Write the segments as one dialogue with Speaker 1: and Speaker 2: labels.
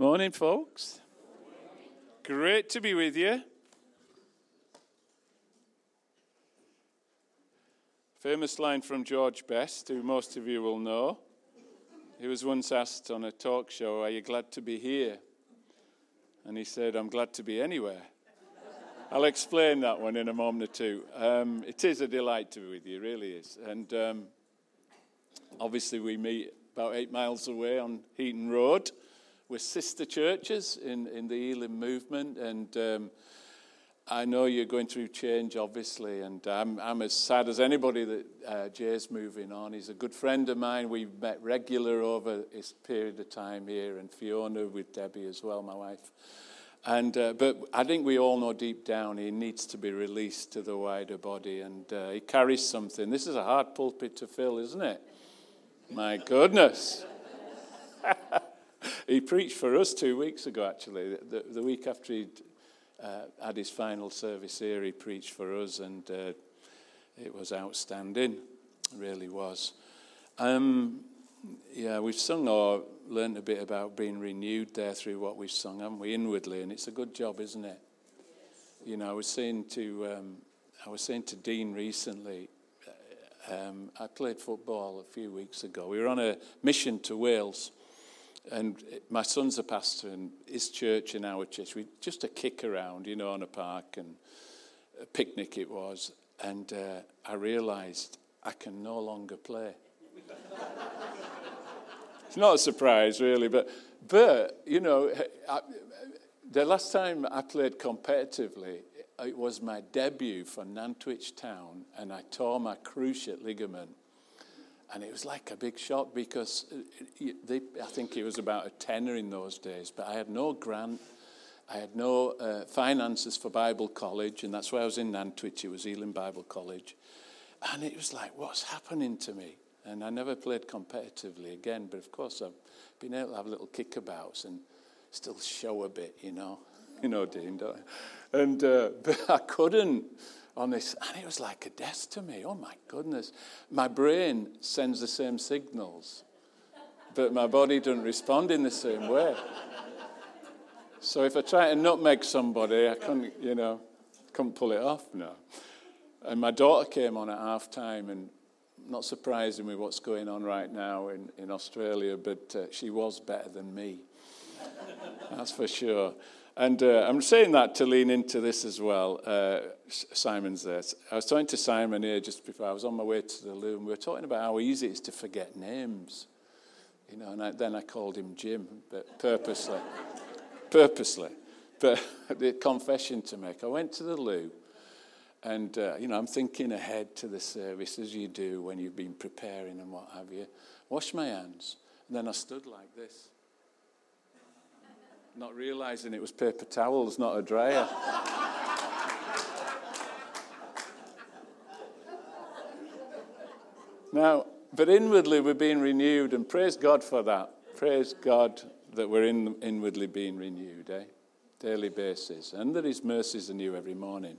Speaker 1: Morning, folks. Great to be with you. Famous line from George Best, who most of you will know. He was once asked on a talk show, Are you glad to be here? And he said, I'm glad to be anywhere. I'll explain that one in a moment or two. Um, it is a delight to be with you, really is. And um, obviously, we meet about eight miles away on Heaton Road. We're sister churches in, in the Elim movement, and um, I know you're going through change, obviously, and I'm, I'm as sad as anybody that uh, Jay's moving on. He's a good friend of mine. We've met regular over this period of time here, and Fiona with Debbie as well, my wife. And, uh, but I think we all know deep down he needs to be released to the wider body, and uh, he carries something. This is a hard pulpit to fill, isn't it? My goodness. He preached for us two weeks ago, actually. The, the week after he'd uh, had his final service here, he preached for us, and uh, it was outstanding. It really was. Um, yeah, we've sung or learned a bit about being renewed there through what we've sung, haven't we, inwardly? And it's a good job, isn't it? You know, I was saying to um, I was saying to Dean recently. Um, I played football a few weeks ago. We were on a mission to Wales, and my son's a pastor in his church and our church. We just a kick around, you know, on a park and a picnic it was. And uh, I realised I can no longer play. it's not a surprise, really, but but you know, I, the last time I played competitively, it was my debut for Nantwich Town, and I tore my cruciate ligament and it was like a big shock because uh, they, I think it was about a tenner in those days, but I had no grant. I had no uh, finances for Bible college, and that's why I was in Nantwich. It was Elim Bible College. And it was like, what's happening to me? And I never played competitively again, but of course I've been able to have little kickabouts and still show a bit, you know. You know, Dean, don't I? And, uh, but I couldn't on this, and it was like a death to me. Oh my goodness. My brain sends the same signals, but my body doesn't respond in the same way. So if I try to nutmeg somebody, I couldn't, you know, couldn't pull it off now. And my daughter came on at half time, and not surprising with what's going on right now in, in Australia, but uh, she was better than me. That's for sure. And uh, I'm saying that to lean into this as well. Uh, Simon's there. I was talking to Simon here just before I was on my way to the loo, and we were talking about how easy it is to forget names. You know, and I, then I called him Jim, but purposely. purposely. But the confession to make. I went to the loo, and, uh, you know, I'm thinking ahead to the service as you do when you've been preparing and what have you. Wash my hands. And then I stood like this not realizing it was paper towels, not a dryer. now, but inwardly we're being renewed, and praise God for that. Praise God that we're in, inwardly being renewed, eh? Daily basis, and that His mercies are new every morning.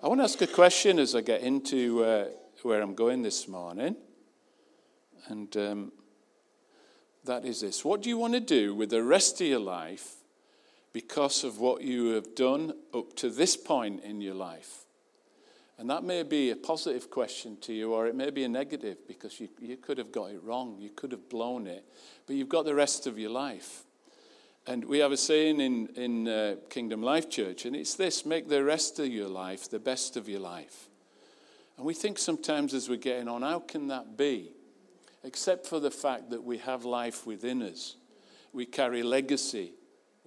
Speaker 1: I want to ask a question as I get into uh, where I'm going this morning. And um, that is this What do you want to do with the rest of your life because of what you have done up to this point in your life? And that may be a positive question to you, or it may be a negative because you, you could have got it wrong. You could have blown it. But you've got the rest of your life. And we have a saying in, in uh, Kingdom Life Church, and it's this make the rest of your life the best of your life. And we think sometimes as we're getting on, how can that be? Except for the fact that we have life within us, we carry legacy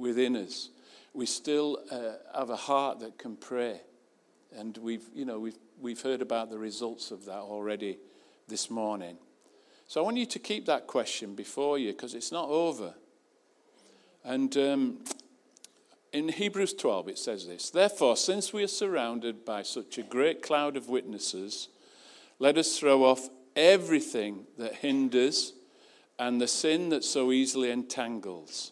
Speaker 1: within us. We still uh, have a heart that can pray. And we've, you know, we've, we've heard about the results of that already this morning. So I want you to keep that question before you because it's not over. And um, in Hebrews 12, it says this Therefore, since we are surrounded by such a great cloud of witnesses, let us throw off everything that hinders and the sin that so easily entangles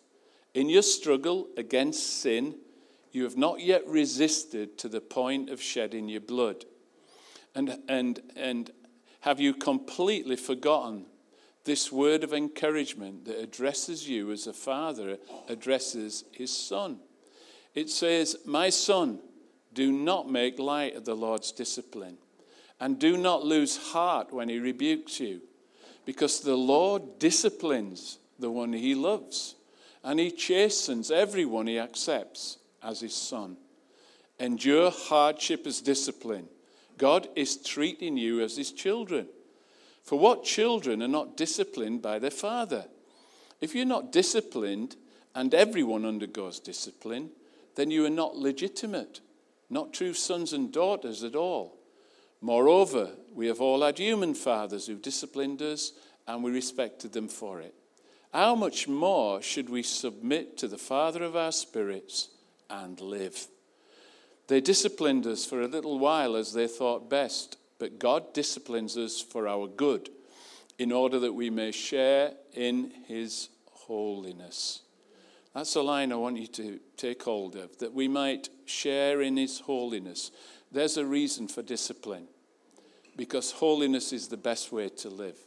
Speaker 1: In your struggle against sin, you have not yet resisted to the point of shedding your blood. And, and, and have you completely forgotten this word of encouragement that addresses you as a father addresses his son? It says, My son, do not make light of the Lord's discipline, and do not lose heart when he rebukes you, because the Lord disciplines the one he loves, and he chastens everyone he accepts as his son. Endure hardship as discipline. God is treating you as his children. For what children are not disciplined by their father? If you're not disciplined, and everyone undergoes discipline, then you are not legitimate, not true sons and daughters at all. Moreover, we have all had human fathers who disciplined us, and we respected them for it. How much more should we submit to the Father of our spirits and live? They disciplined us for a little while as they thought best, but God disciplines us for our good, in order that we may share in his holiness. That's a line I want you to take hold of, that we might share in his holiness. There's a reason for discipline, because holiness is the best way to live.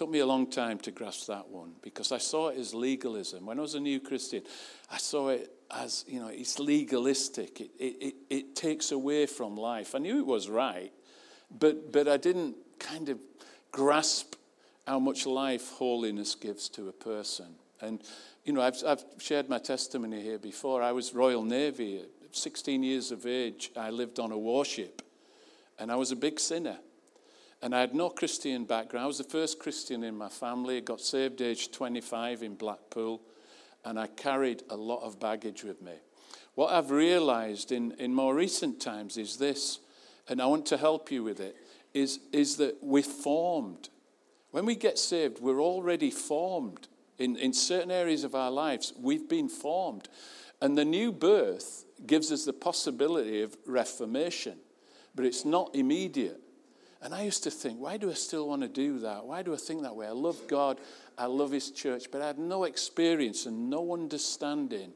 Speaker 1: Took me a long time to grasp that one because I saw it as legalism. When I was a new Christian, I saw it as, you know, it's legalistic. It, it, it, it takes away from life. I knew it was right, but, but I didn't kind of grasp how much life holiness gives to a person. And, you know, I've, I've shared my testimony here before. I was Royal Navy. At 16 years of age, I lived on a warship, and I was a big sinner. And I had no Christian background. I was the first Christian in my family. I got saved age 25 in Blackpool and I carried a lot of baggage with me. What I've realized in, in more recent times is this, and I want to help you with it, is, is that we're formed. When we get saved, we're already formed. In, in certain areas of our lives, we've been formed. And the new birth gives us the possibility of reformation, but it's not immediate. And I used to think, why do I still want to do that? Why do I think that way? I love God, I love His church, but I had no experience and no understanding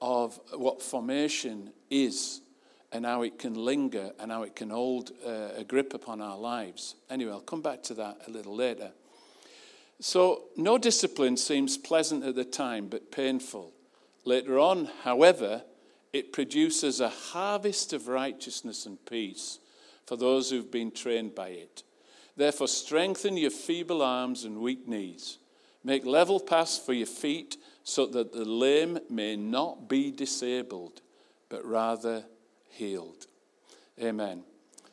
Speaker 1: of what formation is and how it can linger and how it can hold uh, a grip upon our lives. Anyway, I'll come back to that a little later. So, no discipline seems pleasant at the time, but painful. Later on, however, it produces a harvest of righteousness and peace for those who've been trained by it. Therefore, strengthen your feeble arms and weak knees. Make level paths for your feet so that the lame may not be disabled, but rather healed. Amen.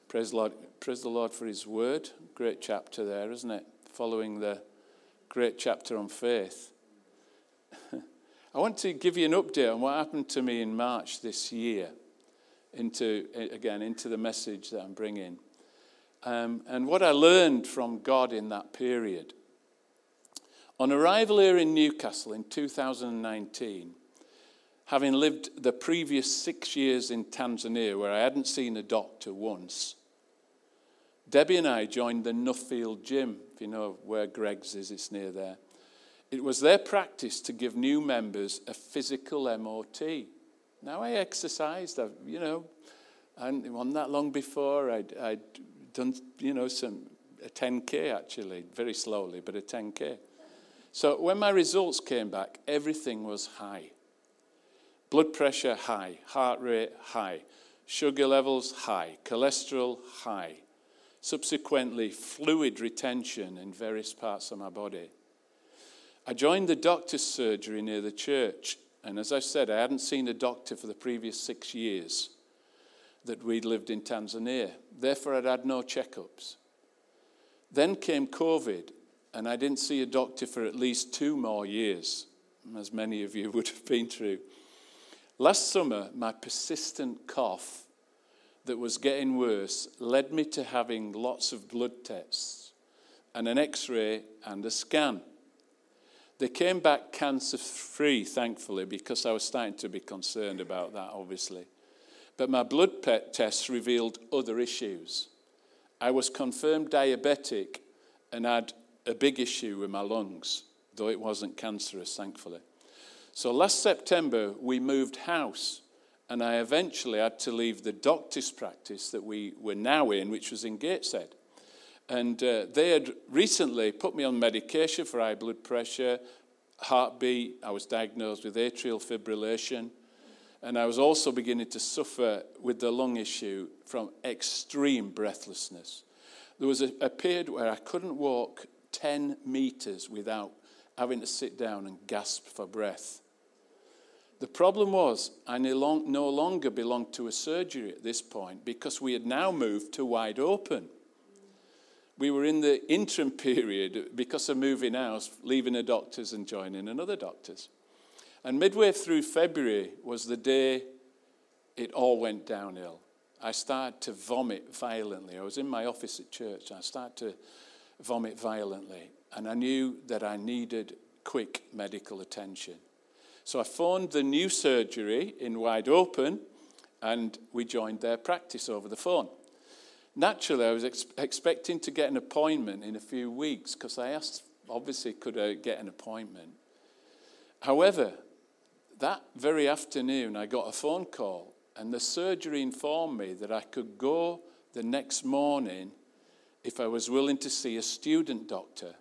Speaker 1: Praise the Lord, praise the Lord for his word. Great chapter there, isn't it? Following the great chapter on faith. I want to give you an update on what happened to me in March this year into, again, into the message that I'm bringing. Um, and what I learned from God in that period. On arrival here in Newcastle in 2019, having lived the previous six years in Tanzania where I hadn't seen a doctor once, Debbie and I joined the Nuffield Gym, if you know where Greggs is, it's near there. It was their practice to give new members a physical MOT. Now I exercised, I've, you know, and wasn't that long before I'd, I'd done, you know, some a 10k actually, very slowly, but a 10k. So when my results came back, everything was high. Blood pressure high, heart rate high, sugar levels high, cholesterol high. Subsequently, fluid retention in various parts of my body. I joined the doctor's surgery near the church and as I said, I hadn't seen a doctor for the previous six years that we'd lived in Tanzania. Therefore, I'd had no checkups. Then came COVID, and I didn't see a doctor for at least two more years, as many of you would have been through. Last summer, my persistent cough that was getting worse led me to having lots of blood tests and an x ray and a scan. They came back cancer free, thankfully, because I was starting to be concerned about that, obviously. But my blood tests revealed other issues. I was confirmed diabetic and had a big issue with my lungs, though it wasn't cancerous, thankfully. So last September, we moved house, and I eventually had to leave the doctor's practice that we were now in, which was in Gateshead. And uh, they had recently put me on medication for high blood pressure, heartbeat. I was diagnosed with atrial fibrillation. And I was also beginning to suffer with the lung issue from extreme breathlessness. There was a, a period where I couldn't walk 10 meters without having to sit down and gasp for breath. The problem was, I no longer belonged to a surgery at this point because we had now moved to Wide Open. We were in the interim period because of moving house, leaving a doctor's and joining another doctor's. And midway through February was the day it all went downhill. I started to vomit violently. I was in my office at church. I started to vomit violently. And I knew that I needed quick medical attention. So I phoned the new surgery in Wide Open and we joined their practice over the phone. Naturally, I was ex- expecting to get an appointment in a few weeks because I asked, obviously, could I get an appointment? However, that very afternoon, I got a phone call, and the surgery informed me that I could go the next morning if I was willing to see a student doctor,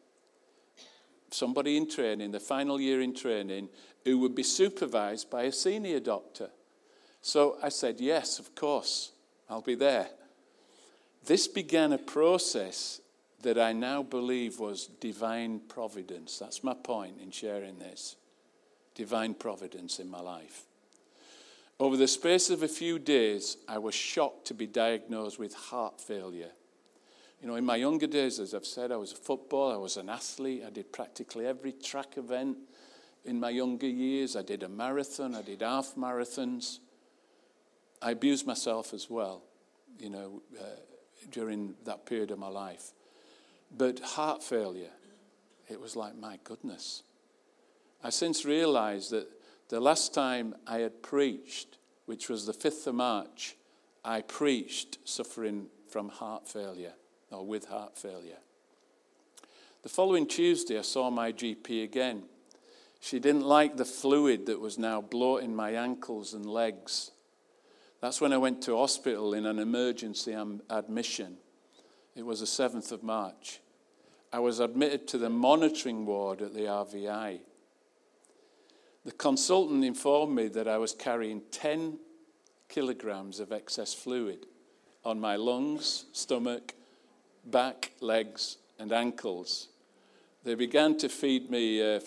Speaker 1: somebody in training, the final year in training, who would be supervised by a senior doctor. So I said, Yes, of course, I'll be there. This began a process that I now believe was divine providence. That's my point in sharing this divine providence in my life. Over the space of a few days, I was shocked to be diagnosed with heart failure. You know, in my younger days, as I've said, I was a footballer, I was an athlete, I did practically every track event. In my younger years, I did a marathon, I did half marathons. I abused myself as well, you know, uh, during that period of my life. But heart failure, it was like, my goodness. I since realized that the last time I had preached, which was the 5th of March, I preached suffering from heart failure or with heart failure. The following Tuesday, I saw my GP again. She didn't like the fluid that was now bloating my ankles and legs. That's when I went to hospital in an emergency admission. It was the 7th of March. I was admitted to the monitoring ward at the RVI. The consultant informed me that I was carrying 10 kilograms of excess fluid on my lungs, stomach, back, legs, and ankles. They began to feed me uh,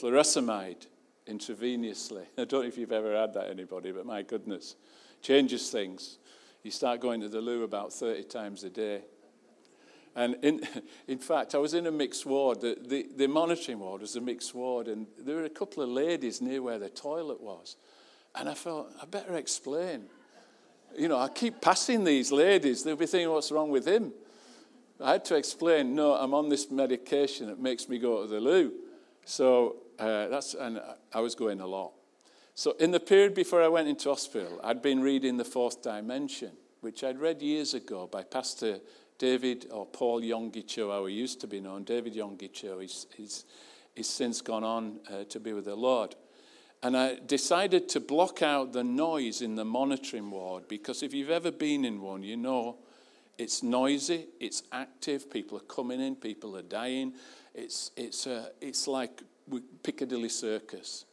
Speaker 1: intravenously. I don't know if you've ever had that, anybody, but my goodness, changes things. You start going to the loo about 30 times a day. And in, in fact, I was in a mixed ward. The, the, the, monitoring ward was a mixed ward, and there were a couple of ladies near where the toilet was. And I thought, I better explain. You know, I keep passing these ladies. They'll be thinking, what's wrong with him? I had to explain, no, I'm on this medication that makes me go to the loo. So uh, that's, and I was going a lot. So in the period before I went into hospital, I'd been reading The Fourth Dimension, which I'd read years ago by Pastor David or Paul Yonggi Cho, how he used to be known, David Yonggi Cho, he's, he's, he's since gone on uh, to be with the Lord. And I decided to block out the noise in the monitoring ward because if you've ever been in one, you know it's noisy, it's active, people are coming in, people are dying. It's, it's, uh, it's like Piccadilly Circus.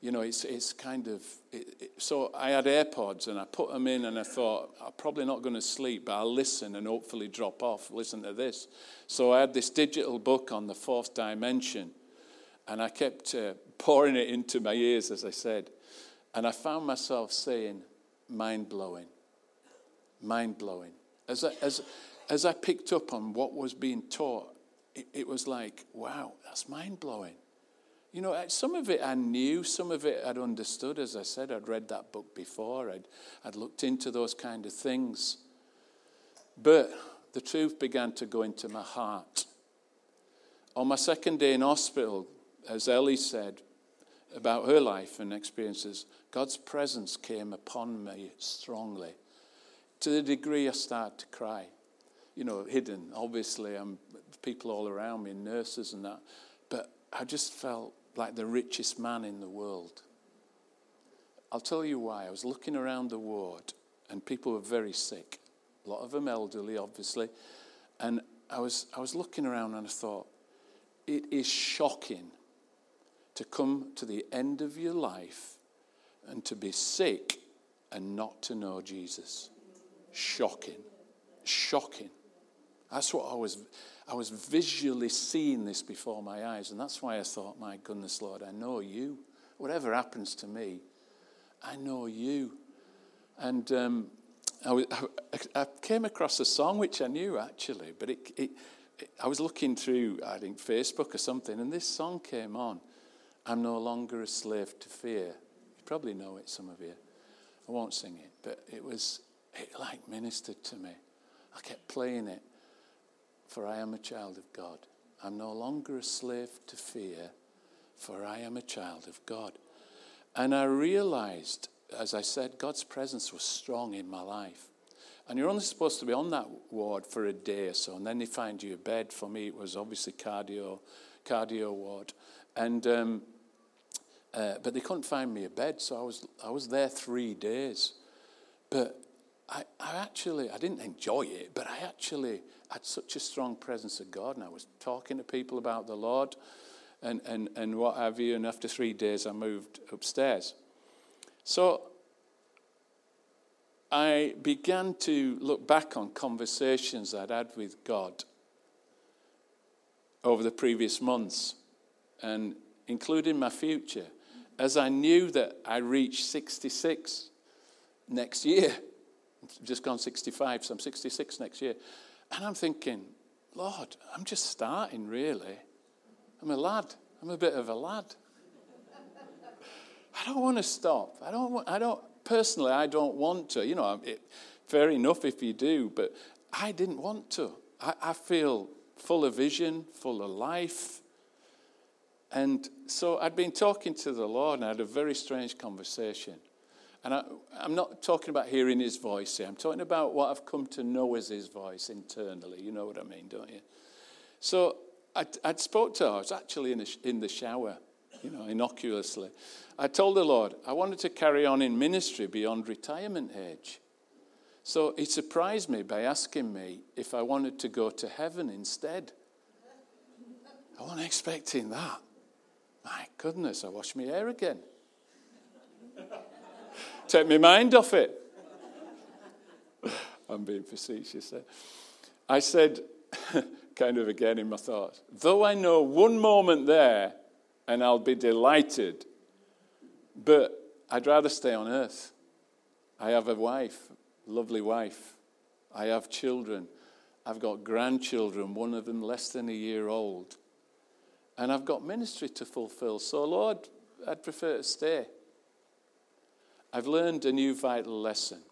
Speaker 1: You know, it's, it's kind of. It, it, so I had AirPods and I put them in and I thought, I'm probably not going to sleep, but I'll listen and hopefully drop off, listen to this. So I had this digital book on the fourth dimension and I kept uh, pouring it into my ears, as I said. And I found myself saying, mind blowing, mind blowing. As I, as, as I picked up on what was being taught, it, it was like, wow, that's mind blowing. You know, some of it I knew, some of it I'd understood. As I said, I'd read that book before, I'd, I'd looked into those kind of things. But the truth began to go into my heart. On my second day in hospital, as Ellie said about her life and experiences, God's presence came upon me strongly to the degree I started to cry. You know, hidden. Obviously, I'm people all around me, nurses and that. But I just felt like the richest man in the world. I'll tell you why. I was looking around the ward, and people were very sick. A lot of them elderly, obviously. And I was, I was looking around and I thought, it is shocking to come to the end of your life and to be sick and not to know Jesus. Shocking. Shocking. That's what I was, I was visually seeing this before my eyes. And that's why I thought, my goodness, Lord, I know you. Whatever happens to me, I know you. And um, I, I, came across a song which I knew actually, but it, it, it, I was looking through, I think, Facebook or something, and this song came on. I'm no longer a slave to fear. You probably know it, some of you. I won't sing it, but it was, it like ministered to me. I kept playing it for I am a child of God. I'm no longer a slave to fear, for I am a child of God. And I realized, as I said, God's presence was strong in my life. And you're only supposed to be on that ward for a day or so, and then they find you a bed. For me, it was obviously cardio, cardio ward, and um, uh, but they couldn't find me a bed, so I was I was there three days. But I, I actually I didn't enjoy it, but I actually had such a strong presence of God, and I was talking to people about the Lord and, and, and what have you. And after three days, I moved upstairs. So I began to look back on conversations I'd had with God over the previous months, and including my future, as I knew that I reached 66 next year. I've just gone 65, so I'm 66 next year. And I'm thinking, Lord, I'm just starting, really. I'm a lad. I'm a bit of a lad. I don't want to stop. I don't. Want, I don't. Personally, I don't want to. You know, it, fair enough if you do, but I didn't want to. I, I feel full of vision, full of life. And so I'd been talking to the Lord, and I had a very strange conversation. And I, am not talking about hearing his voice here. I'm talking about what I've come to know as his voice internally. You know what I mean, don't you? So I'd, I'd spoke to her. I was actually in, in the shower, you know, innocuously. I told the Lord I wanted to carry on in ministry beyond retirement age. So he surprised me by asking me if I wanted to go to heaven instead. I wasn't expecting that. My goodness, I washed my hair again take my mind off it. I'm being facetious there. I said, kind of again in my thoughts, though I know one moment there and I'll be delighted, but I'd rather stay on earth. I have a wife, lovely wife. I have children. I've got grandchildren, one of them less than a year old. And I've got ministry to fulfill. So, Lord, I'd prefer to stay. I've learned a new vital lesson.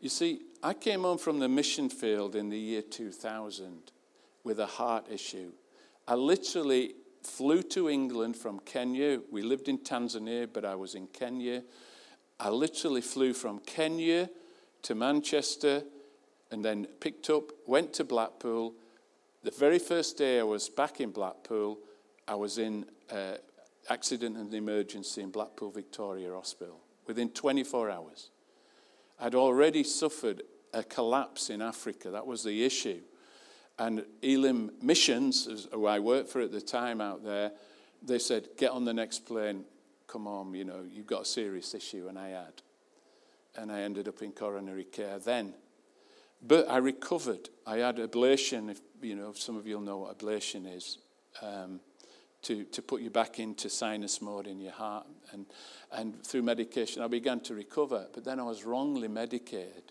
Speaker 1: You see, I came home from the mission field in the year 2000 with a heart issue. I literally flew to England from Kenya. We lived in Tanzania, but I was in Kenya. I literally flew from Kenya to Manchester and then picked up, went to Blackpool. The very first day I was back in Blackpool, I was in uh, accident and emergency in Blackpool Victoria Hospital within 24 hours. I'd already suffered a collapse in Africa. That was the issue. And Elim Missions, who I worked for at the time out there, they said, get on the next plane, come on, you know, you've got a serious issue. And I had. And I ended up in coronary care then. But I recovered. I had ablation, if you know, some of you will know what ablation is. Um, to, to put you back into sinus mode in your heart. And, and through medication, I began to recover, but then I was wrongly medicated.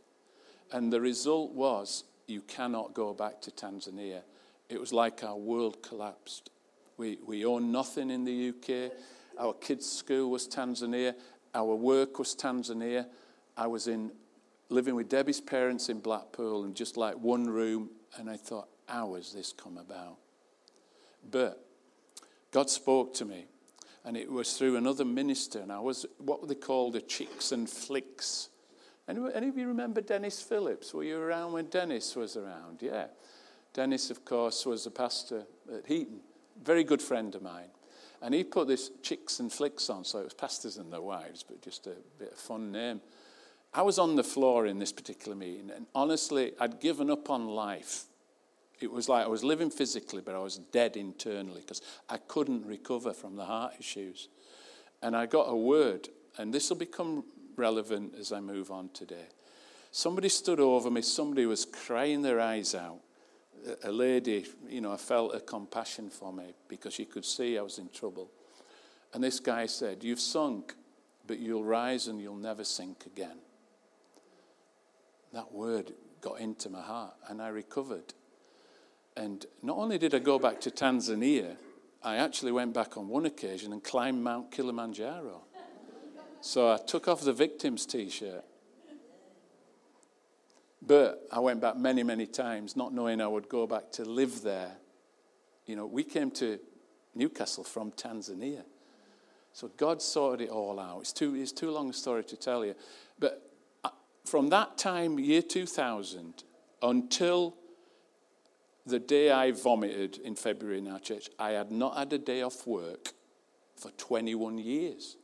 Speaker 1: And the result was you cannot go back to Tanzania. It was like our world collapsed. We, we own nothing in the UK. Our kids' school was Tanzania. Our work was Tanzania. I was in living with Debbie's parents in Blackpool in just like one room, and I thought, how has this come about? But God spoke to me, and it was through another minister, and I was what they called a chicks and flicks. Any, any of you remember Dennis Phillips? Were you around when Dennis was around? Yeah. Dennis, of course, was a pastor at Heaton, very good friend of mine. And he put this Chicks and Flicks on, so it was Pastors and Their Wives, but just a bit of fun name. I was on the floor in this particular meeting, and honestly, I'd given up on life. It was like I was living physically, but I was dead internally because I couldn't recover from the heart issues. And I got a word, and this will become relevant as I move on today. Somebody stood over me, somebody was crying their eyes out a lady, you know, I felt a compassion for me because she could see I was in trouble. And this guy said, You've sunk, but you'll rise and you'll never sink again. That word got into my heart and I recovered. And not only did I go back to Tanzania, I actually went back on one occasion and climbed Mount Kilimanjaro. So I took off the victim's t shirt but I went back many, many times, not knowing I would go back to live there. You know, we came to Newcastle from Tanzania. So God sorted it all out. It's too, it's too long a story to tell you. But uh, from that time, year 2000, until the day I vomited in February in our church, I had not had a day off work for 21 years.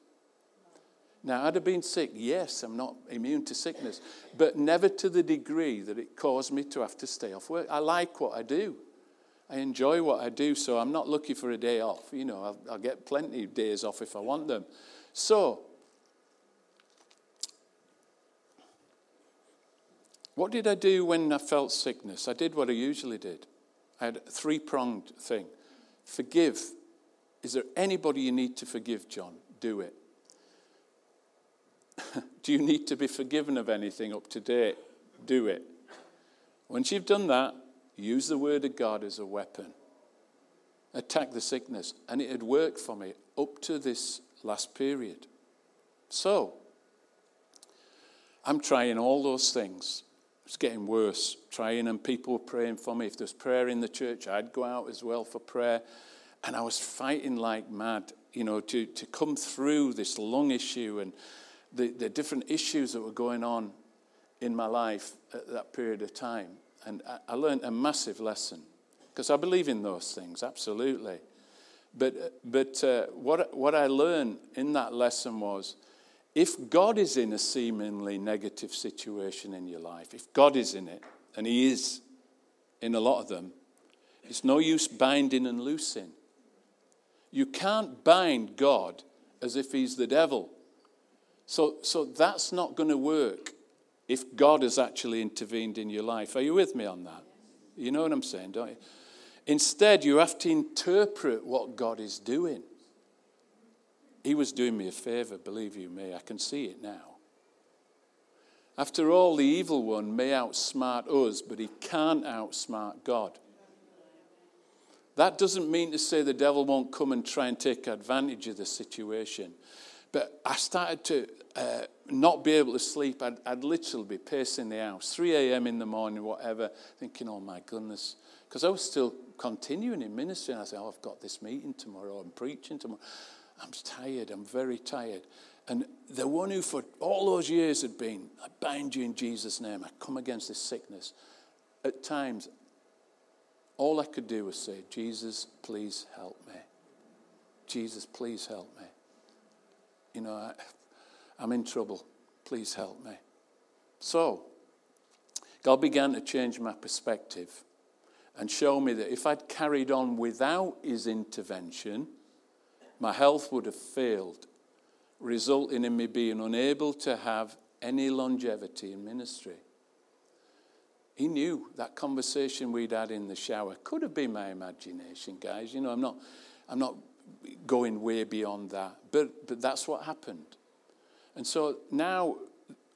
Speaker 1: Now, I'd have been sick. Yes, I'm not immune to sickness, but never to the degree that it caused me to have to stay off work. I like what I do. I enjoy what I do, so I'm not looking for a day off. You know, I'll, I'll get plenty of days off if I want them. So, what did I do when I felt sickness? I did what I usually did. I had a three pronged thing forgive. Is there anybody you need to forgive, John? Do it. Do you need to be forgiven of anything up to date? Do it. Once you've done that, use the word of God as a weapon. Attack the sickness. And it had worked for me up to this last period. So, I'm trying all those things. It's getting worse. Trying, and people were praying for me. If there's prayer in the church, I'd go out as well for prayer. And I was fighting like mad, you know, to, to come through this lung issue and the, the different issues that were going on in my life at that period of time. And I, I learned a massive lesson because I believe in those things, absolutely. But, but uh, what, what I learned in that lesson was if God is in a seemingly negative situation in your life, if God is in it, and He is in a lot of them, it's no use binding and loosing. You can't bind God as if He's the devil. So, so that's not going to work if God has actually intervened in your life. Are you with me on that? You know what I'm saying, don't you? Instead, you have to interpret what God is doing. He was doing me a favor, believe you me. I can see it now. After all, the evil one may outsmart us, but he can't outsmart God. That doesn't mean to say the devil won't come and try and take advantage of the situation. But I started to uh, not be able to sleep. I'd, I'd literally be pacing the house, 3 a.m. in the morning, whatever, thinking, oh my goodness. Because I was still continuing in ministry. And I said, oh, I've got this meeting tomorrow. I'm preaching tomorrow. I'm tired. I'm very tired. And the one who for all those years had been, I bind you in Jesus' name. I come against this sickness. At times, all I could do was say, Jesus, please help me. Jesus, please help me you know, I, I'm in trouble. Please help me. So, God began to change my perspective and show me that if I'd carried on without His intervention, my health would have failed, resulting in me being unable to have any longevity in ministry. He knew that conversation we'd had in the shower could have been my imagination, guys. You know, I'm not, I'm not going way beyond that. But, but that's what happened. And so now,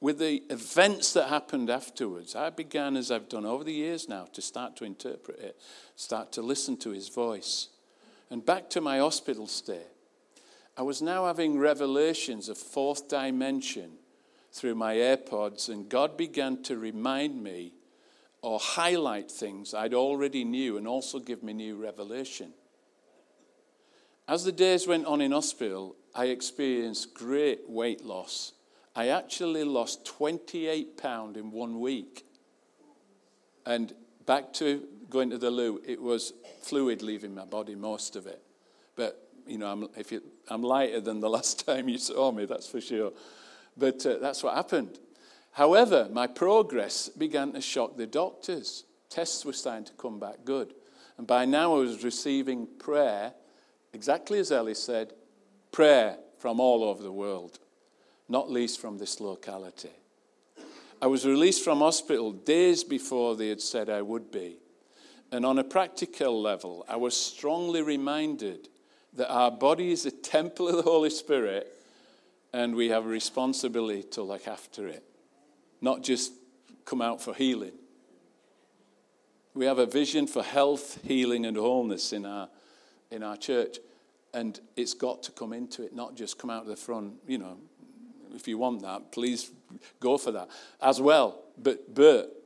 Speaker 1: with the events that happened afterwards, I began, as I've done over the years now, to start to interpret it, start to listen to his voice. And back to my hospital stay, I was now having revelations of fourth dimension through my AirPods, and God began to remind me or highlight things I'd already knew and also give me new revelation. As the days went on in hospital, I experienced great weight loss. I actually lost 28 pounds in one week. And back to going to the loo, it was fluid leaving my body, most of it. But, you know, I'm, if you, I'm lighter than the last time you saw me, that's for sure. But uh, that's what happened. However, my progress began to shock the doctors. Tests were starting to come back good. And by now I was receiving prayer, exactly as Ellie said, prayer from all over the world, not least from this locality. I was released from hospital days before they had said I would be. And on a practical level, I was strongly reminded that our body is a temple of the Holy Spirit and we have a responsibility to look after it, not just come out for healing. We have a vision for health, healing, and wholeness in our, in our church. And it's got to come into it, not just come out of the front. You know, if you want that, please go for that as well. But, but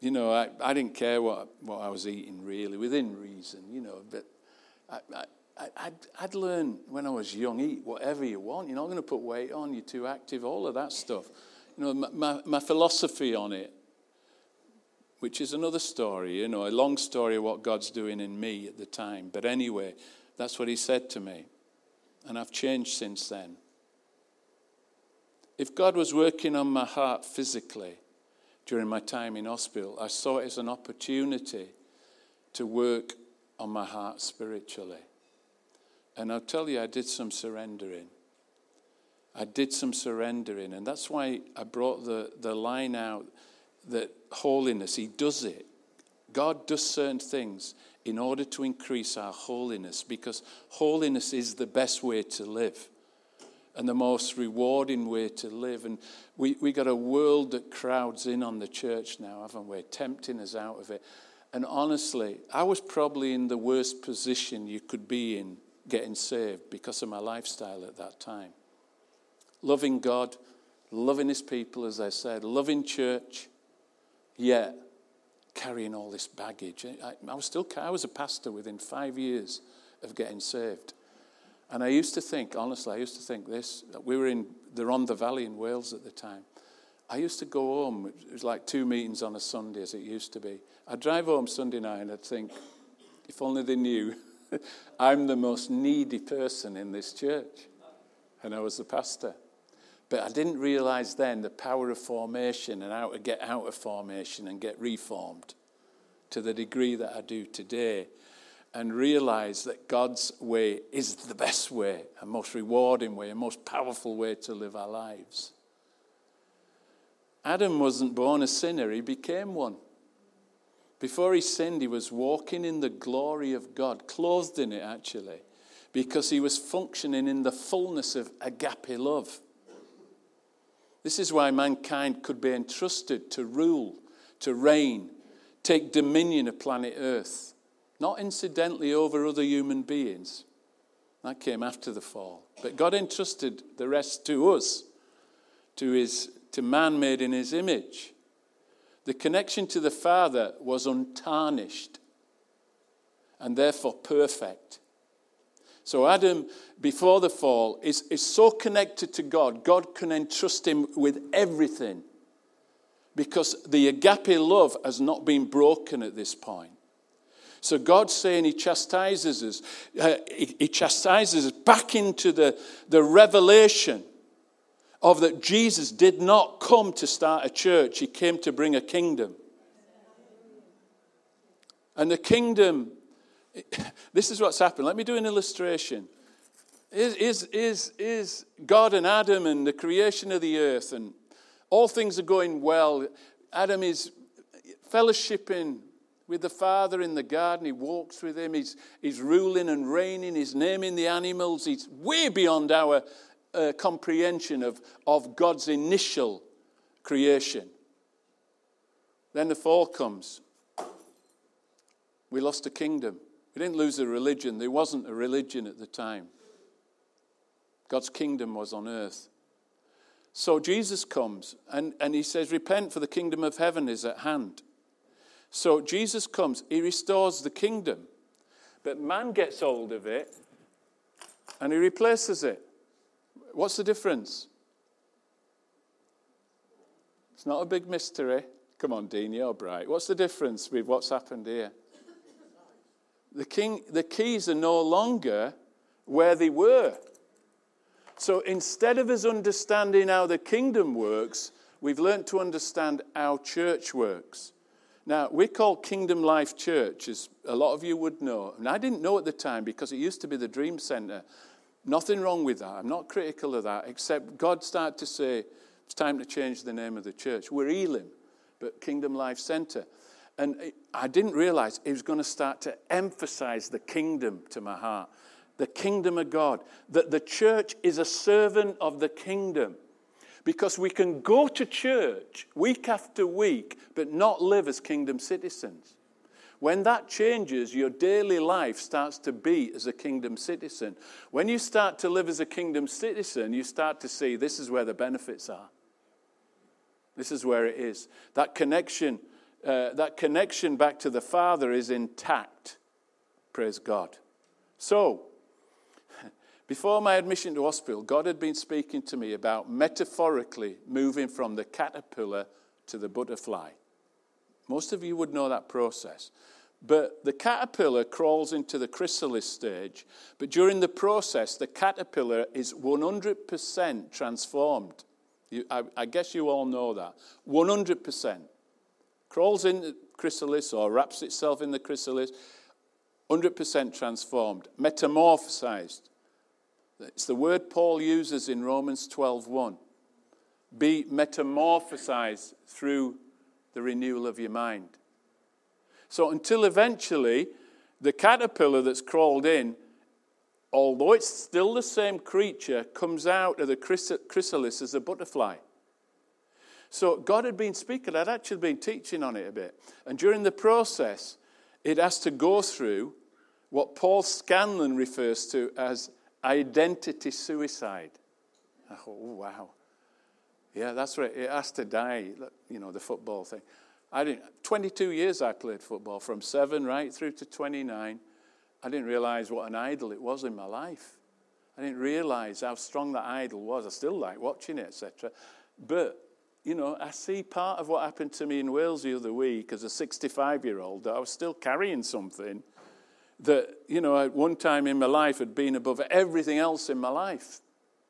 Speaker 1: you know, I, I didn't care what, what I was eating really, within reason, you know. But I, I, I'd, I'd learned when I was young, eat whatever you want. You're not going to put weight on, you're too active, all of that stuff. You know, my, my, my philosophy on it which is another story, you know, a long story of what God's doing in me at the time. But anyway, that's what He said to me. And I've changed since then. If God was working on my heart physically during my time in hospital, I saw it as an opportunity to work on my heart spiritually. And I'll tell you, I did some surrendering. I did some surrendering. And that's why I brought the, the line out that holiness, He does it. God does certain things in order to increase our holiness because holiness is the best way to live and the most rewarding way to live. And we, we got a world that crowds in on the church now, haven't we? Tempting us out of it. And honestly, I was probably in the worst position you could be in getting saved because of my lifestyle at that time. Loving God, loving His people, as I said, loving church, yet carrying all this baggage. I, I, was still, I was a pastor within five years of getting saved. And I used to think, honestly, I used to think this. We were in the Rhondda Valley in Wales at the time. I used to go home, it was like two meetings on a Sunday as it used to be. I'd drive home Sunday night and I'd think, if only they knew, I'm the most needy person in this church. And I was the pastor. But I didn't realize then the power of formation and how to get out of formation and get reformed to the degree that I do today. And realize that God's way is the best way, a most rewarding way, a most powerful way to live our lives. Adam wasn't born a sinner, he became one. Before he sinned, he was walking in the glory of God, clothed in it actually, because he was functioning in the fullness of agape love. This is why mankind could be entrusted to rule, to reign, take dominion of planet Earth, not incidentally over other human beings. That came after the fall. But God entrusted the rest to us, to, his, to man made in his image. The connection to the Father was untarnished and therefore perfect. So Adam, before the fall, is, is so connected to God, God can entrust him with everything because the agape love has not been broken at this point. So God's saying He chastises us. Uh, he, he chastises us back into the, the revelation of that Jesus did not come to start a church, He came to bring a kingdom. And the kingdom this is what's happened. Let me do an illustration. Is, is, is, is God and Adam and the creation of the earth, and all things are going well. Adam is fellowshipping with the Father in the garden. He walks with him. He's, he's ruling and reigning. He's naming the animals. He's way beyond our uh, comprehension of, of God's initial creation. Then the fall comes. We lost a kingdom. We didn't lose a religion. There wasn't a religion at the time. God's kingdom was on earth. So Jesus comes and, and he says, Repent, for the kingdom of heaven is at hand. So Jesus comes, he restores the kingdom. But man gets hold of it and he replaces it. What's the difference? It's not a big mystery. Come on, Dean, you're bright. What's the difference with what's happened here? The, king, the keys are no longer where they were. So instead of us understanding how the kingdom works, we've learned to understand how church works. Now, we call Kingdom Life Church, as a lot of you would know. And I didn't know at the time because it used to be the Dream Center. Nothing wrong with that. I'm not critical of that, except God started to say, it's time to change the name of the church. We're Elim, but Kingdom Life Center. And I didn't realize it was going to start to emphasize the kingdom to my heart, the kingdom of God, that the church is a servant of the kingdom. Because we can go to church week after week, but not live as kingdom citizens. When that changes, your daily life starts to be as a kingdom citizen. When you start to live as a kingdom citizen, you start to see this is where the benefits are. This is where it is. That connection, uh, that connection back to the Father is intact. Praise God. So, before my admission to hospital, God had been speaking to me about metaphorically moving from the caterpillar to the butterfly. Most of you would know that process. But the caterpillar crawls into the chrysalis stage, but during the process, the caterpillar is 100% transformed. You, I, I, guess you all know that. 100%. Crawls in the chrysalis or wraps itself in the chrysalis, 100% transformed, metamorphosized. It's the word Paul uses in Romans 12:1. Be metamorphosized through the renewal of your mind. So until eventually the caterpillar that's crawled in, although it's still the same creature, comes out of the chrysalis as a butterfly. So God had been speaking, I'd actually been teaching on it a bit. And during the process, it has to go through what Paul Scanlon refers to as identity suicide. Oh, wow. Yeah, that's right. It has to die, you know, the football thing. I didn't, 22 years I played football, from seven right through to 29. I didn't realize what an idol it was in my life. I didn't realize how strong that idol was. I still like watching it, etc. But, you know, I see part of what happened to me in Wales the other week as a 65 year old. I was still carrying something that, you know, at one time in my life had been above everything else in my life.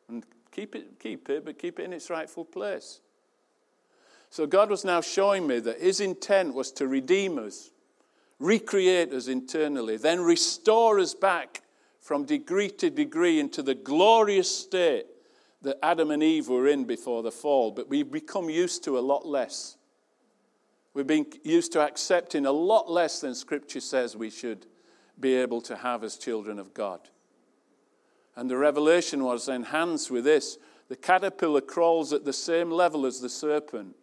Speaker 1: And Keep it, keep it, but keep it in its rightful place. So God was now showing me that His intent was to redeem us, recreate us internally, then restore us back from degree to degree into the glorious state that Adam and Eve were in before the fall. But we've become used to a lot less. We've been used to accepting a lot less than Scripture says we should be able to have as children of God. And the revelation was enhanced with this the caterpillar crawls at the same level as the serpent,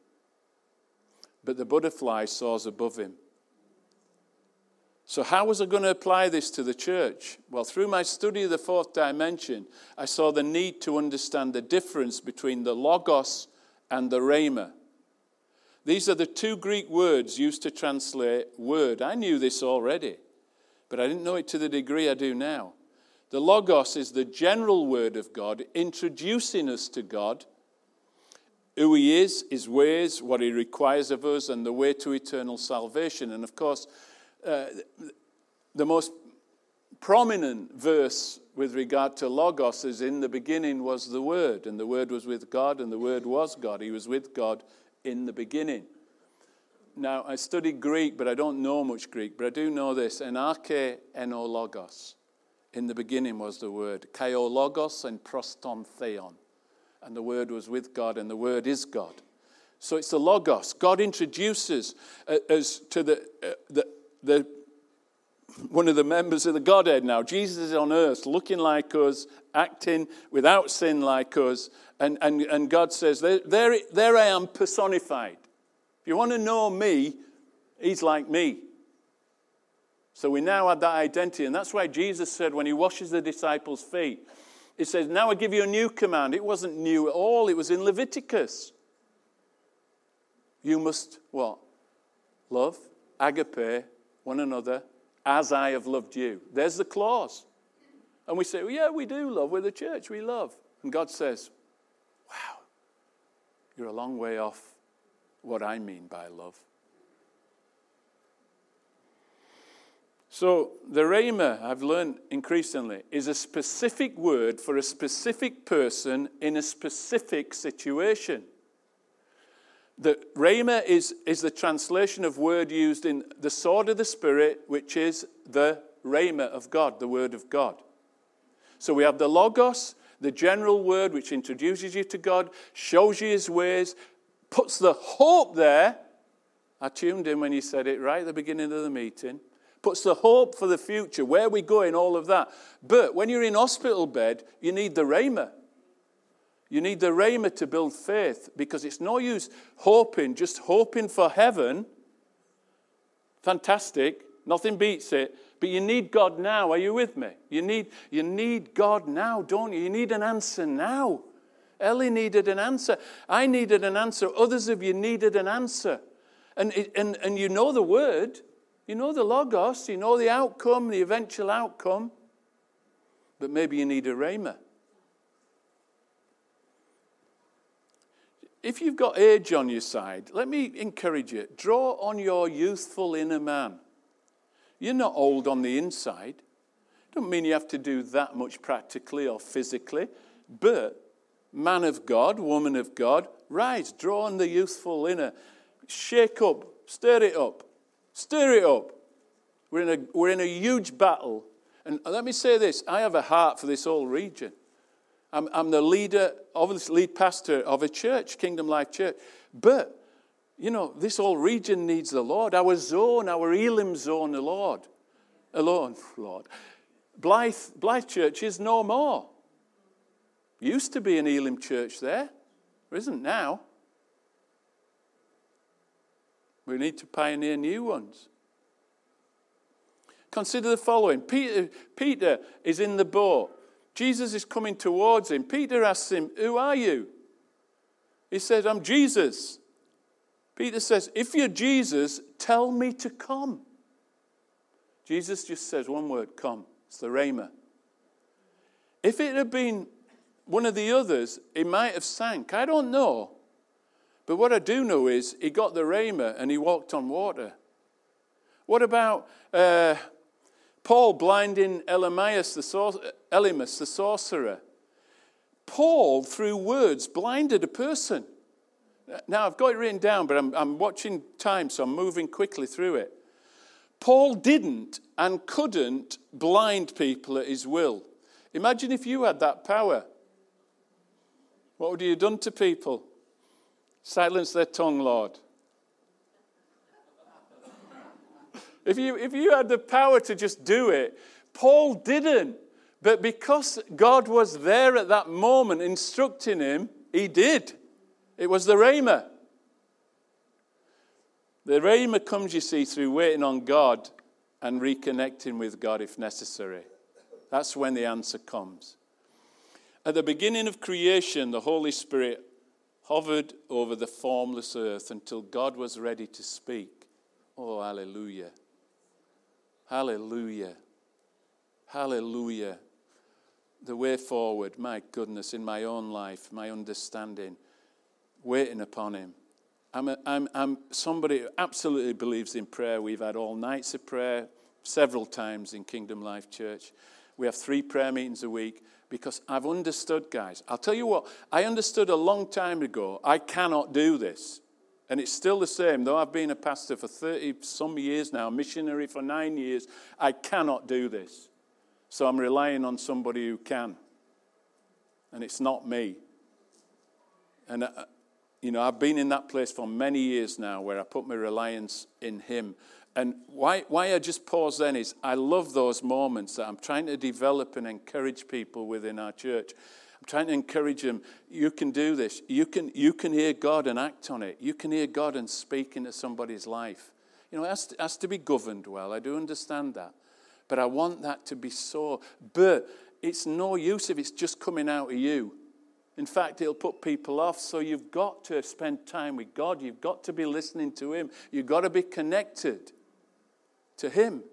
Speaker 1: but the butterfly soars above him. So, how was I going to apply this to the church? Well, through my study of the fourth dimension, I saw the need to understand the difference between the logos and the rhema. These are the two Greek words used to translate word. I knew this already, but I didn't know it to the degree I do now. The Logos is the general word of God, introducing us to God, who He is, His ways, what He requires of us, and the way to eternal salvation. And of course, uh, the most prominent verse with regard to Logos is in the beginning was the Word, and the Word was with God, and the Word was God. He was with God in the beginning. Now, I studied Greek, but I don't know much Greek, but I do know this en arche eno logos. In the beginning was the Word, Logos and proston theon. And the Word was with God, and the Word is God. So it's the Logos. God introduces uh, us to the, uh, the, the, one of the members of the Godhead now. Jesus is on earth looking like us, acting without sin like us. And, and, and God says, there, there, there I am personified. If you want to know me, he's like me. So we now have that identity. And that's why Jesus said when he washes the disciples' feet, he says, Now I give you a new command. It wasn't new at all, it was in Leviticus. You must what? Love, agape, one another, as I have loved you. There's the clause. And we say, well, yeah, we do love. We're the church, we love. And God says, wow, you're a long way off what I mean by love. So, the rhema, I've learned increasingly, is a specific word for a specific person in a specific situation. The rhema is, is the translation of word used in the sword of the Spirit, which is the rhema of God, the word of God. So we have the logos, the general word which introduces you to God, shows you his ways, puts the hope there. I tuned in when you said it right at the beginning of the meeting puts the hope for the future, where we going, all of that. But when you're in hospital bed, you need the rhema. You need the rhema to build faith because it's no use hoping, just hoping for heaven. Fantastic. Nothing beats it. But you need God now. Are you with me? You need, you need God now, don't you? You need an answer now. Ellie needed an answer. I needed an answer. Others of you needed an answer. And, and, and you know the word. You know the Logos, you know the outcome, the eventual outcome, but maybe you need a Rhema. If you've got age on your side, let me encourage you draw on your youthful inner man. You're not old on the inside. Don't mean you have to do that much practically or physically, but man of God, woman of God, rise, draw on the youthful inner, shake up, stir it up, Stir it up. We're in a, we're in a huge battle. And let me say this I have a heart for this whole region. I'm, I'm the leader, obviously, lead pastor of a church, Kingdom Life Church. But, you know, this whole region needs the Lord. Our zone, our Elim zone, the Lord. Alone, Lord. Blyth, Blyth Church is no more. Used to be an Elim church there. There isn't now. We need to pioneer new ones. Consider the following Peter, Peter is in the boat. Jesus is coming towards him. Peter asks him, Who are you? He says, I'm Jesus. Peter says, If you're Jesus, tell me to come. Jesus just says one word, come. It's the Rhema. If it had been one of the others, it might have sank. I don't know. But what I do know is he got the rhema and he walked on water. What about uh, Paul blinding Elymas the, the sorcerer? Paul, through words, blinded a person. Now, I've got it written down, but I'm, I'm watching time, so I'm moving quickly through it. Paul didn't and couldn't blind people at his will. Imagine if you had that power. What would you have done to people? Silence their tongue, Lord. if, you, if you had the power to just do it, Paul didn't. But because God was there at that moment instructing him, he did. It was the Rhema. The Rhema comes, you see, through waiting on God and reconnecting with God if necessary. That's when the answer comes. At the beginning of creation, the Holy Spirit hovered over the formless earth until God was ready to speak. Oh, hallelujah. Hallelujah. Hallelujah. The way forward, my goodness, in my own life, my understanding, waiting upon Him. I'm, a, I'm, I'm somebody who absolutely believes in prayer. We've had all nights of prayer several times in Kingdom Life Church. We have three prayer meetings a week because I've understood, guys. I'll tell you what, I understood a long time ago I cannot do this. And it's still the same, though I've been a pastor for 30 some years now, missionary for nine years, I cannot do this. So I'm relying on somebody who can. And it's not me. And, uh, you know, I've been in that place for many years now where I put my reliance in Him. And why, why I just pause then is I love those moments that I'm trying to develop and encourage people within our church. I'm trying to encourage them. You can do this. You can, you can hear God and act on it. You can hear God and speak into somebody's life. You know, it has to, has to be governed well. I do understand that. But I want that to be so. But it's no use if it's just coming out of you. In fact, it'll put people off. So you've got to spend time with God. You've got to be listening to Him. You've got to be connected to Him.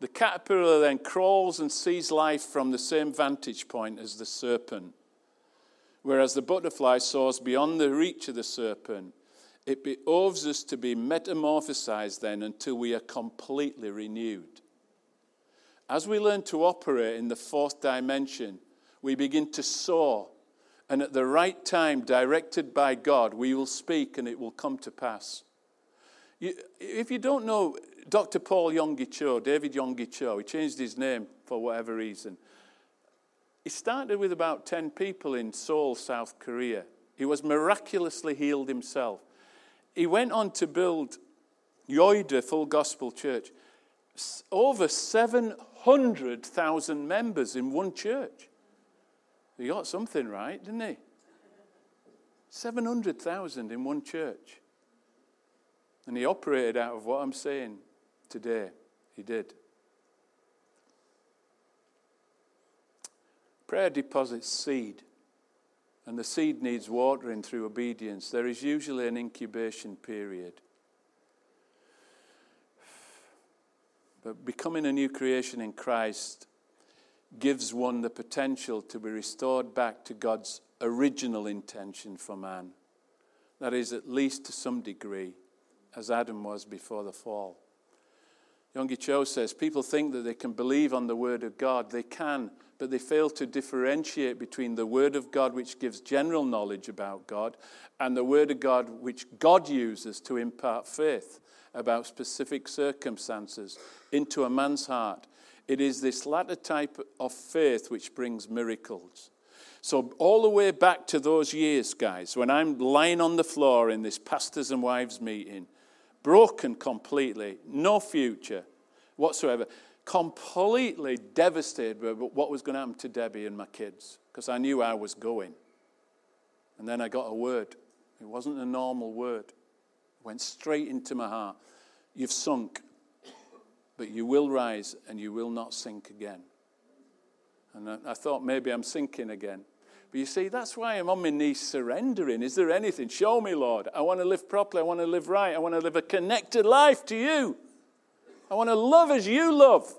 Speaker 1: The The caterpillar then crawls and sees life from the same vantage point as the serpent. Whereas the butterfly soars beyond the reach of the serpent, it behoves us to be metamorphosized then until we are completely renewed. As we learn to operate in the fourth dimension, we begin to soar. And at the right time, directed by God, we will speak and it will come to pass. You, if you don't know Dr. Paul Yonggi Cho, David Yonggi Cho, he changed his name for whatever reason. He started with about 10 people in Seoul, South Korea. He was miraculously healed himself. He went on to build Yoido Full Gospel Church. Over 700,000 members in one church. He got something right, didn't he? 700,000 in one church. And he operated out of what I'm saying today. He did. Prayer deposits seed, and the seed needs watering through obedience. There is usually an incubation period. But becoming a new creation in Christ gives one the potential to be restored back to God's original intention for man. That is, at least to some degree as Adam was before the fall. Yonggi Cho says people think that they can believe on the Word of God. They can, but they fail to differentiate between the Word of God, which gives general knowledge about God, and the Word of God, which God uses to impart faith about specific circumstances into a man's heart. It is this latter type of faith which brings miracles. So, all the way back to those years, guys, when I'm lying on the floor in this pastors and wives meeting, broken completely, no future whatsoever, completely devastated by what was going to happen to Debbie and my kids because I knew I was going. And then I got a word. It wasn't a normal word. It went straight into my heart. You've sunk, but you will rise and you will not sink again. And I, I thought maybe I'm sinking again. But you see, that's why I'm on my knees surrendering. Is there anything? Show me, Lord. I want to live properly. I want to live right. I want to live a connected life to you. I want to love as you love.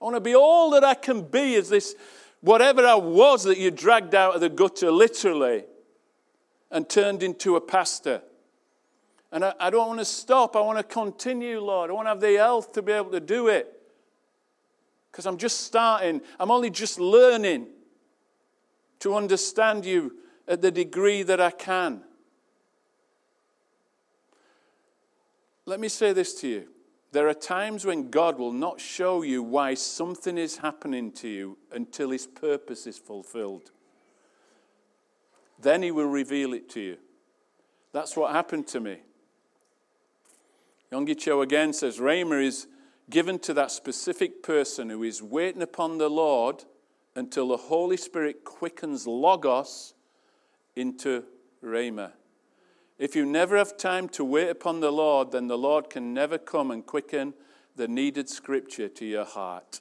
Speaker 1: I want to be all that I can be as this, whatever I was that you dragged out of the gutter, literally, and turned into a pastor. And I, I don't want to stop. I want to continue, Lord. I want to have the health to be able to do it. Because I'm just starting, I'm only just learning to understand you at the degree that I can. Let me say this to you. There are times when God will not show you why something is happening to you until his purpose is fulfilled. Then he will reveal it to you. That's what happened to me. Yonggi Cho again says Rhema is given to that specific person who is waiting upon the Lord until the Holy Spirit quickens Logos into Rhema. If you never have time to wait upon the Lord, then the Lord can never come and quicken the needed scripture to your heart.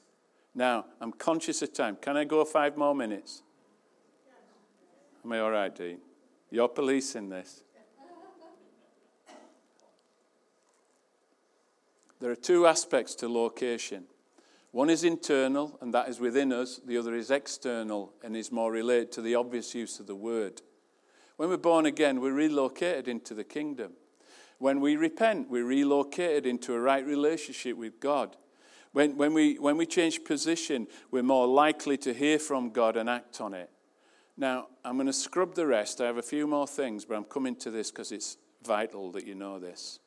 Speaker 1: Now, I'm conscious of time. Can I go five more minutes? Am I all right, Dean? You're policing this. There are two aspects to location. One is internal, and that is within us. The other is external and is more related to the obvious use of the word. When we're born again, we're relocated into the kingdom. When we repent, we're relocated into a right relationship with God. When, when, we, when we change position, we're more likely to hear from God and act on it. Now, I'm going to scrub the rest. I have a few more things, but I'm coming to this because it's vital that you know this.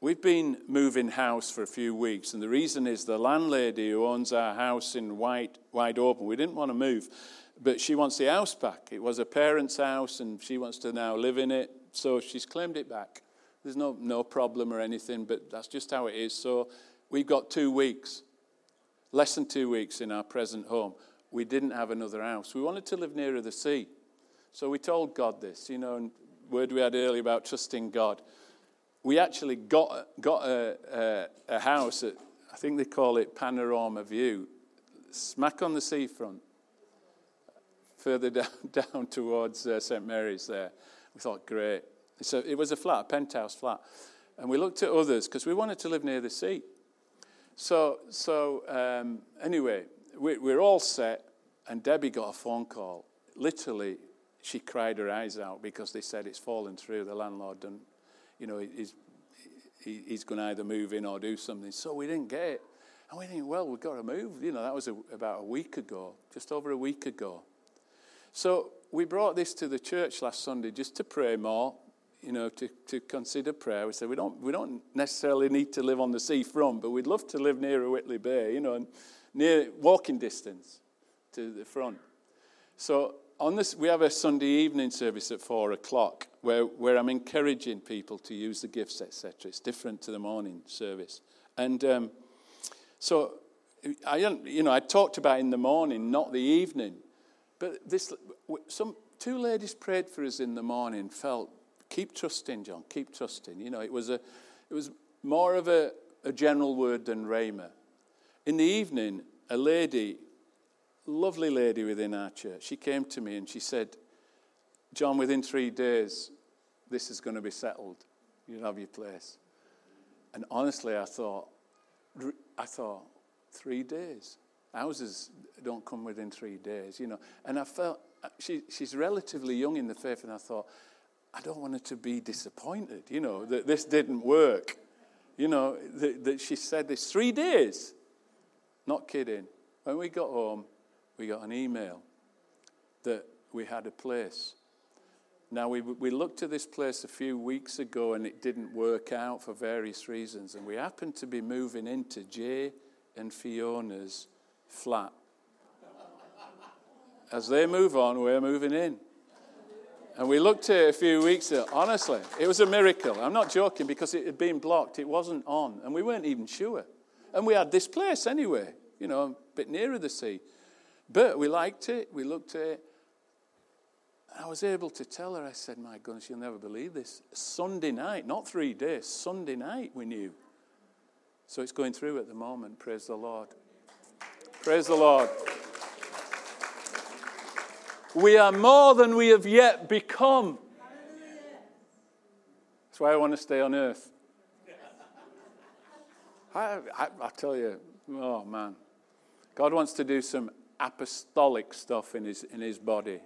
Speaker 1: We've been moving house for a few weeks, and the reason is the landlady who owns our house in White, Wide Open, we didn't want to move, but she wants the house back. It was her parents' house, and she wants to now live in it, so she's claimed it back. There's no, no problem or anything, but that's just how it is. So we've got two weeks, less than two weeks in our present home. We didn't have another house. We wanted to live nearer the sea. So we told God this, you know, and word we had earlier about trusting God we actually got, got a, a, a house at, I think they call it Panorama View, smack on the seafront, further down, down towards uh, St. Mary's there. We thought, great. So it was a flat, a penthouse flat. And we looked at others because we wanted to live near the sea. So, so um, anyway, we, we're all set, and Debbie got a phone call. Literally, she cried her eyes out because they said it's fallen through. The landlord and you know, he's, he's going to either move in or do something. So we didn't get it. And we think, well, we've got to move. You know, that was a, about a week ago, just over a week ago. So we brought this to the church last Sunday just to pray more, you know, to, to consider prayer. We said we don't, we don't necessarily need to live on the seafront, but we'd love to live near a Whitley Bay, you know, and near walking distance to the front. So on this, we have a Sunday evening service at four o'clock where, where I'm encouraging people to use the gifts, etc. It's different to the morning service. And um, so, I, you know, I talked about in the morning, not the evening. But this, some two ladies prayed for us in the morning. Felt, keep trusting, John. Keep trusting. You know, it was a, it was more of a, a general word than rhema. In the evening, a lady, lovely lady within our church, she came to me and she said, John, within three days, this is going to be settled. You'll have your place. And honestly, I thought, I thought, three days. Houses don't come within three days, you know. And I felt uh, she, she's relatively young in the faith, and I thought, I don't want her to be disappointed, you know, that this didn't work. You know, that, that she said this three days. Not kidding. When we got home, we got an email that we had a place. Now, we, we looked at this place a few weeks ago and it didn't work out for various reasons. And we happened to be moving into Jay and Fiona's flat. As they move on, we're moving in. And we looked at it a few weeks ago. Honestly, it was a miracle. I'm not joking because it had been blocked. It wasn't on. And we weren't even sure. And we had this place anyway, you know, a bit nearer the sea. But we liked it. We looked at it. I was able to tell her, I said, My goodness, you'll never believe this. Sunday night, not three days, Sunday night we knew. So it's going through at the moment. Praise the Lord. Praise the Lord. We are more than we have yet become. That's why I want to stay on earth. I, I, I tell you, oh man, God wants to do some apostolic stuff in his, in his body.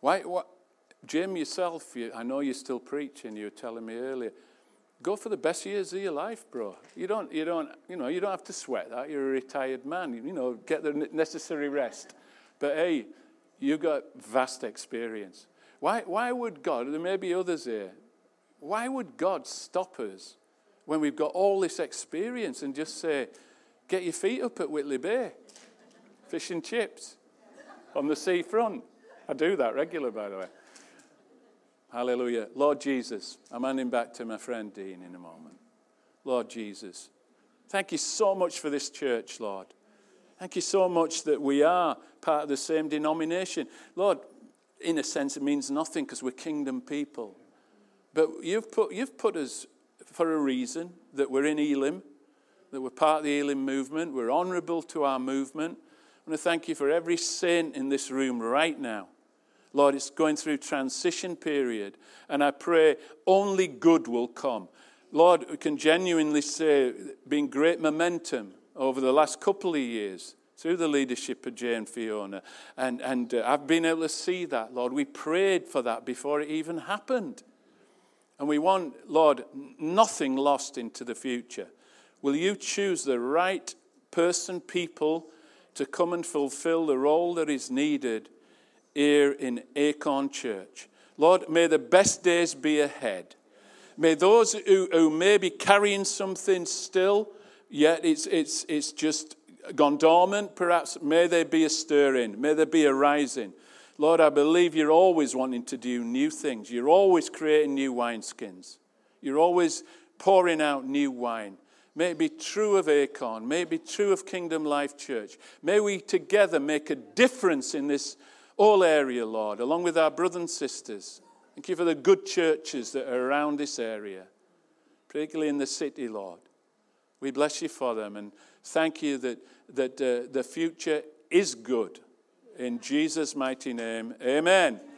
Speaker 1: Why, what, Jim, yourself, you, I know you're still preaching, you were telling me earlier. Go for the best years of your life, bro. You don't, you don't, you know, you don't have to sweat that. You're a retired man. You know, get the necessary rest. But hey, you've got vast experience. Why, why would God, there may be others here, why would God stop us when we've got all this experience and just say, get your feet up at Whitley Bay, fish and chips on the seafront? I do that regular, by the way. Hallelujah. Lord Jesus, I'm handing back to my friend Dean in a moment. Lord Jesus, thank you so much for this church, Lord. Thank you so much that we are part of the same denomination. Lord, in a sense, it means nothing because we're kingdom people. But you've put, you've put us for a reason that we're in Elim, that we're part of the Elim movement, we're honorable to our movement. I want to thank you for every saint in this room right now. Lord, it's going through transition period, and I pray only good will come. Lord, we can genuinely say, been great momentum over the last couple of years through the leadership of Jay and Fiona, and, and uh, I've been able to see that, Lord. We prayed for that before it even happened. And we want, Lord, nothing lost into the future. Will you choose the right person, people, to come and fulfill the role that is needed here in Acorn Church. Lord, may the best days be ahead. May those who, who may be carrying something still, yet it's, it's, it's just gone dormant, perhaps, may there be a stirring, may there be a rising. Lord, I believe you're always wanting to do new things. You're always creating new wineskins. You're always pouring out new wine. May it be true of Acorn. May it be true of Kingdom Life Church. May we together make a difference in this all area, Lord, along with our brothers and sisters. Thank you for the good churches that are around this area, particularly in the city, Lord. We bless you for them and thank you that, that uh, the future is good. In Jesus' mighty name, amen.